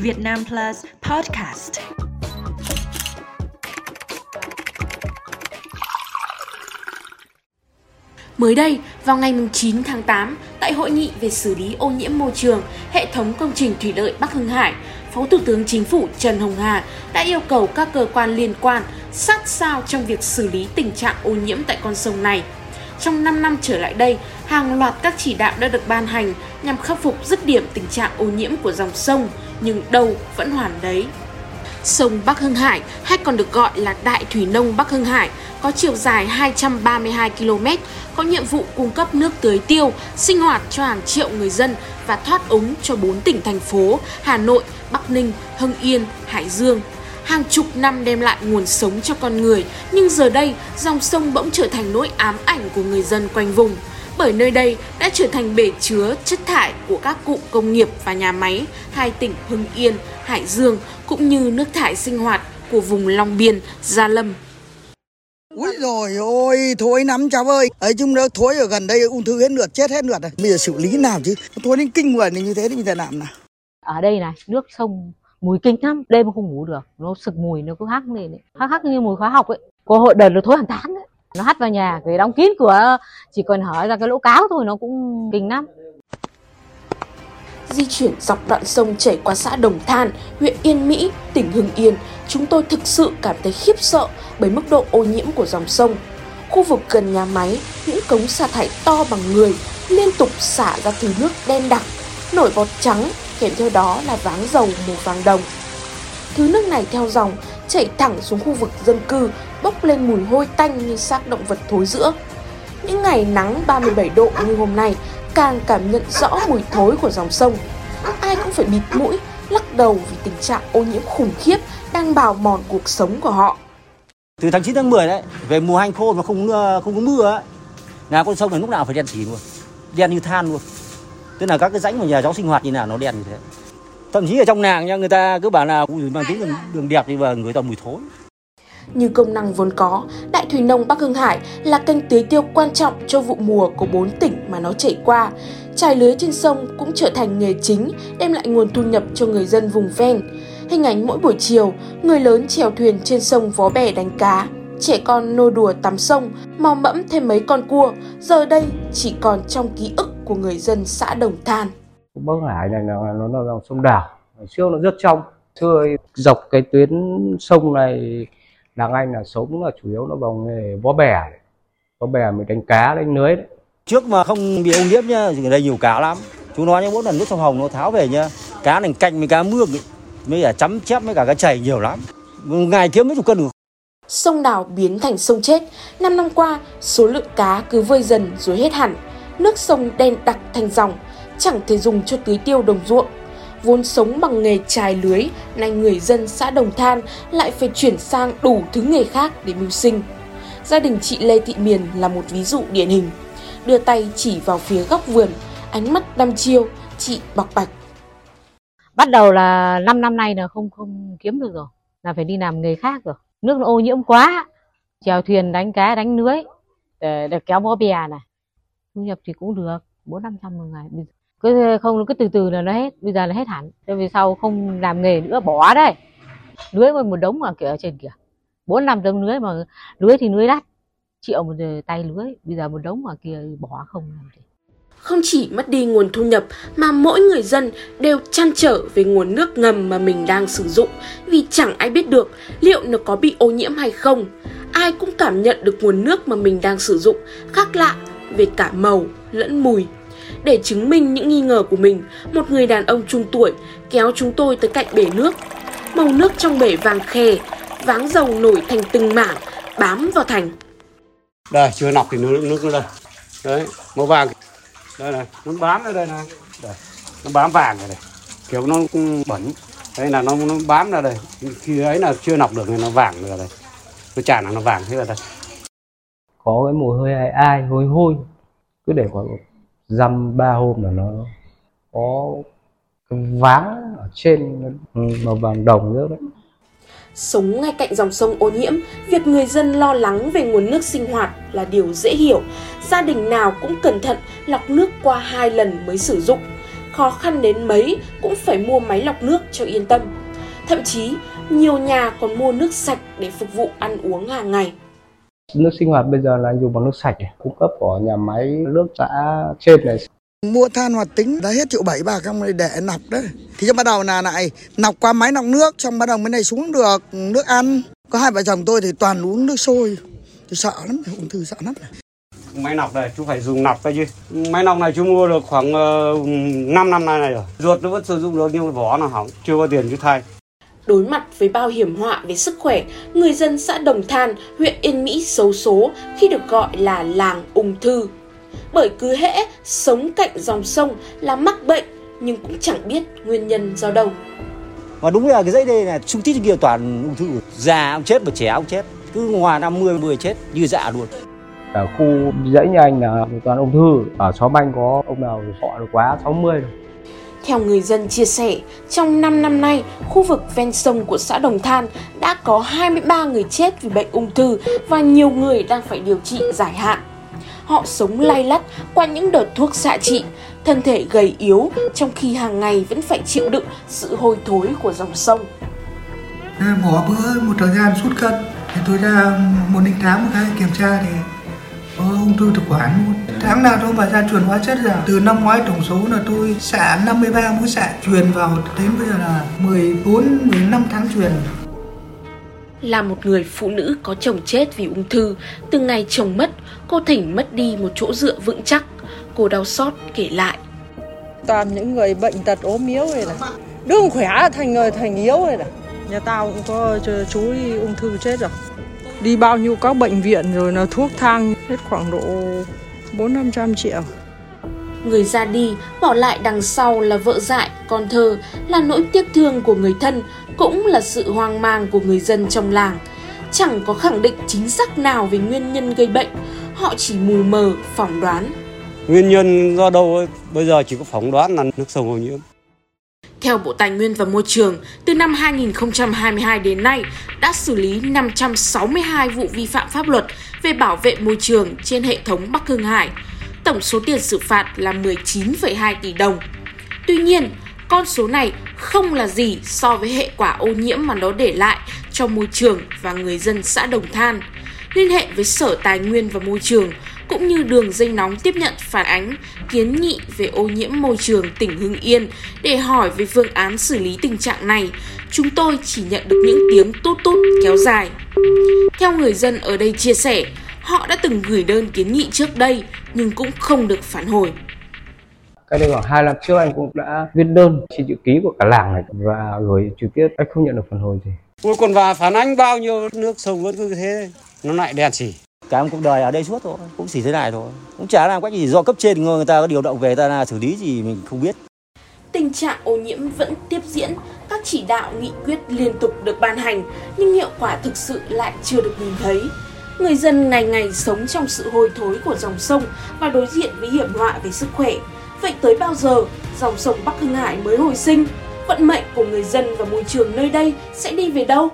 Việt Nam Plus Podcast. Mới đây, vào ngày 9 tháng 8, tại hội nghị về xử lý ô nhiễm môi trường, hệ thống công trình thủy lợi Bắc Hưng Hải, Phó Thủ tướng Chính phủ Trần Hồng Hà đã yêu cầu các cơ quan liên quan sát sao trong việc xử lý tình trạng ô nhiễm tại con sông này. Trong 5 năm trở lại đây, hàng loạt các chỉ đạo đã được ban hành nhằm khắc phục dứt điểm tình trạng ô nhiễm của dòng sông, nhưng đâu vẫn hoàn đấy. Sông Bắc Hưng Hải hay còn được gọi là Đại Thủy Nông Bắc Hưng Hải có chiều dài 232 km, có nhiệm vụ cung cấp nước tưới tiêu, sinh hoạt cho hàng triệu người dân và thoát ống cho 4 tỉnh thành phố Hà Nội, Bắc Ninh, Hưng Yên, Hải Dương. Hàng chục năm đem lại nguồn sống cho con người, nhưng giờ đây dòng sông bỗng trở thành nỗi ám ảnh của người dân quanh vùng bởi nơi đây đã trở thành bể chứa chất thải của các cụm công nghiệp và nhà máy hai tỉnh Hưng Yên, Hải Dương cũng như nước thải sinh hoạt của vùng Long Biên, Gia Lâm. Úi rồi ôi, thối lắm cháu ơi. Ấy chung nó thối ở gần đây ung thư hết lượt, chết hết lượt rồi. Bây giờ xử lý nào chứ? Thối đến kinh người như thế thì mình phải làm nào? Ở đây này, nước sông mùi kinh lắm, đêm không ngủ được. Nó sực mùi, nó cứ hắc lên ấy. Hắc hắc như mùi khóa học ấy. Có hội đợt nó thối hẳn tán nó hắt vào nhà cái đóng kín cửa chỉ còn hở ra cái lỗ cáo thôi nó cũng kinh lắm di chuyển dọc đoạn sông chảy qua xã Đồng Than, huyện Yên Mỹ, tỉnh Hưng Yên, chúng tôi thực sự cảm thấy khiếp sợ bởi mức độ ô nhiễm của dòng sông. Khu vực gần nhà máy, những cống xả thải to bằng người liên tục xả ra thứ nước đen đặc, nổi bọt trắng, kèm theo đó là váng dầu màu vàng đồng. Thứ nước này theo dòng chảy thẳng xuống khu vực dân cư, bốc lên mùi hôi tanh như xác động vật thối rữa Những ngày nắng 37 độ như hôm nay càng cảm nhận rõ mùi thối của dòng sông. Ai cũng phải bịt mũi, lắc đầu vì tình trạng ô nhiễm khủng khiếp đang bào mòn cuộc sống của họ. Từ tháng 9 tháng 10 đấy, về mùa hanh khô mà không ờ, không có mưa ấy, là con sông này lúc nào phải đen xỉ luôn, đen như than luôn. Tức là các cái rãnh của nhà cháu sinh hoạt như nào nó đen như thế thậm chí ở trong nàng nha người ta cứ bảo là mang tính đường, đường đẹp thì và người ta mùi thối như công năng vốn có, Đại Thủy Nông Bắc Hưng Hải là kênh tưới tiêu quan trọng cho vụ mùa của bốn tỉnh mà nó chảy qua. Trải lưới trên sông cũng trở thành nghề chính, đem lại nguồn thu nhập cho người dân vùng ven. Hình ảnh mỗi buổi chiều, người lớn chèo thuyền trên sông vó bè đánh cá, trẻ con nô đùa tắm sông, mò mẫm thêm mấy con cua, giờ đây chỉ còn trong ký ức của người dân xã Đồng Than. Bắc Hải này là nó là dòng sông đảo. Ngày trước nó rất trong. Thưa dọc cái tuyến sông này làng anh là sống là chủ yếu nó bằng nghề vó bè vó bè mới đánh cá đánh lưới đấy. Trước mà không bị ô nhiễm nhá ở đây nhiều cá lắm. Chú nói nhá mỗi lần nước sông hồng nó tháo về nhá cá này canh với cá mương ấy, mới cả chấm chép với cả cá chảy nhiều lắm. Ngày kiếm mấy chục cân được. Sông đảo biến thành sông chết. Năm năm qua số lượng cá cứ vơi dần rồi hết hẳn. Nước sông đen đặc thành dòng chẳng thể dùng cho tưới tiêu đồng ruộng. Vốn sống bằng nghề trài lưới, nay người dân xã Đồng Than lại phải chuyển sang đủ thứ nghề khác để mưu sinh. Gia đình chị Lê Thị Miền là một ví dụ điển hình. Đưa tay chỉ vào phía góc vườn, ánh mắt đăm chiêu, chị bọc bạch. Bắt đầu là 5 năm nay là không không kiếm được rồi, là phải đi làm nghề khác rồi. Nước nó ô nhiễm quá, chèo thuyền đánh cá đánh lưới để, để kéo bó bè này. Thu nhập thì cũng được, bốn năm trăm một ngày cứ không, cứ từ từ là nó hết, bây giờ là hết hẳn. Thế vì sau không làm nghề nữa, bỏ đấy lưới một đống mà, kiểu ở trên kia bốn, năm tấm lưới mà, lưới thì lưới đắt. Triệu một tay lưới, bây giờ một đống mà kia bỏ không làm gì. Không chỉ mất đi nguồn thu nhập, mà mỗi người dân đều chăn trở về nguồn nước ngầm mà mình đang sử dụng. Vì chẳng ai biết được liệu nó có bị ô nhiễm hay không. Ai cũng cảm nhận được nguồn nước mà mình đang sử dụng, khác lạ về cả màu lẫn mùi. Để chứng minh những nghi ngờ của mình, một người đàn ông trung tuổi kéo chúng tôi tới cạnh bể nước. Màu nước trong bể vàng khè, váng dầu nổi thành từng mảng, bám vào thành. Đây, chưa nọc thì nước nước nó đây. Đấy, màu vàng. Đây này, nó bám ở đây này. Đây, nó bám vàng rồi này. Kiểu nó cũng bẩn. Đây là nó nó bám ra đây. Khi ấy là chưa nọc được thì nó vàng rồi đây. Nó tràn là nó vàng thế là đây. Có cái mùi hơi ai ai, hôi hôi. Cứ để khoảng dăm ba hôm là nó có cái váng ở trên màu vàng đồng nữa đấy Sống ngay cạnh dòng sông ô nhiễm, việc người dân lo lắng về nguồn nước sinh hoạt là điều dễ hiểu. Gia đình nào cũng cẩn thận lọc nước qua hai lần mới sử dụng. khó khăn đến mấy cũng phải mua máy lọc nước cho yên tâm. Thậm chí, nhiều nhà còn mua nước sạch để phục vụ ăn uống hàng ngày. Nước sinh hoạt bây giờ là dùng bằng nước sạch này, cung cấp của nhà máy nước xã trên này. Mua than hoạt tính đã hết triệu bảy bà không để nọc đấy. Thì cho bắt đầu là lại nọc qua máy nọc nước, xong bắt đầu mới này xuống được nước ăn. Có hai vợ chồng tôi thì toàn uống nước sôi. Tôi sợ lắm, ung thư sợ lắm. Máy nọc này chú phải dùng nọc thôi chứ. Máy nọc này chú mua được khoảng uh, 5 năm nay này rồi. Ruột nó vẫn sử dụng được nhưng vỏ nó hỏng, chưa có tiền chú thay. Đối mặt với bao hiểm họa về sức khỏe, người dân xã Đồng Than, huyện Yên Mỹ xấu số khi được gọi là làng ung thư. Bởi cứ hễ sống cạnh dòng sông là mắc bệnh nhưng cũng chẳng biết nguyên nhân do đâu. Và đúng là cái dãy đây là xung tít kia toàn ung thư. Già ông chết mà trẻ ông chết. Cứ ngoài 50 10 chết như dạ luôn. Ở khu dãy nhà anh là toàn ung thư. Ở xóm anh có ông nào họ được quá 60 rồi. Theo người dân chia sẻ, trong 5 năm nay, khu vực ven sông của xã Đồng Than đã có 23 người chết vì bệnh ung thư và nhiều người đang phải điều trị giải hạn. Họ sống lay lắt qua những đợt thuốc xạ trị, thân thể gầy yếu trong khi hàng ngày vẫn phải chịu đựng sự hôi thối của dòng sông. Bỏ bữa một thời gian sút cân, thì tôi ra một đến tháng một cái kiểm tra thì có ung thư thực quản luôn. Tháng nào tôi phải ra truyền hóa chất ra. Từ năm ngoái tổng số là tôi xạ 53 mũi xạ truyền vào đến bây giờ là 14 15 tháng truyền. Là một người phụ nữ có chồng chết vì ung thư, từ ngày chồng mất, cô Thỉnh mất đi một chỗ dựa vững chắc. Cô đau xót kể lại. Toàn những người bệnh tật ốm yếu rồi này. Đương khỏe thành người thành yếu rồi này. Nhà tao cũng có chú đi ung thư chết rồi. Đi bao nhiêu các bệnh viện rồi là thuốc thang hết khoảng độ 4 500 triệu. Người ra đi, bỏ lại đằng sau là vợ dại, con thơ, là nỗi tiếc thương của người thân, cũng là sự hoang mang của người dân trong làng. Chẳng có khẳng định chính xác nào về nguyên nhân gây bệnh, họ chỉ mù mờ phỏng đoán. Nguyên nhân do đâu ấy, bây giờ chỉ có phỏng đoán là nước sông ô nhiễm. Theo Bộ Tài nguyên và Môi trường, từ năm 2022 đến nay đã xử lý 562 vụ vi phạm pháp luật về bảo vệ môi trường trên hệ thống Bắc Hưng Hải. Tổng số tiền xử phạt là 19,2 tỷ đồng. Tuy nhiên, con số này không là gì so với hệ quả ô nhiễm mà nó để lại cho môi trường và người dân xã Đồng Than. Liên hệ với Sở Tài nguyên và Môi trường cũng như đường dây nóng tiếp nhận phản ánh, kiến nghị về ô nhiễm môi trường tỉnh Hưng Yên để hỏi về phương án xử lý tình trạng này. Chúng tôi chỉ nhận được những tiếng tút tút kéo dài. Theo người dân ở đây chia sẻ, họ đã từng gửi đơn kiến nghị trước đây nhưng cũng không được phản hồi. Cái đây khoảng hai năm trước anh cũng đã viết đơn xin chữ ký của cả làng này và gửi trực tiếp anh không nhận được phản hồi gì. Ôi còn và phản ánh bao nhiêu nước sông vẫn cứ thế, nó lại đen xỉ. Cả một cuộc đời ở đây suốt thôi, cũng chỉ thế này thôi. Cũng chả làm cách gì do cấp trên người ta có điều động về ta là xử lý gì mình không biết. Tình trạng ô nhiễm vẫn tiếp diễn, các chỉ đạo nghị quyết liên tục được ban hành nhưng hiệu quả thực sự lại chưa được nhìn thấy. Người dân ngày ngày sống trong sự hôi thối của dòng sông và đối diện với hiểm họa về sức khỏe. Vậy tới bao giờ dòng sông Bắc Hưng Hải mới hồi sinh? Vận mệnh của người dân và môi trường nơi đây sẽ đi về đâu?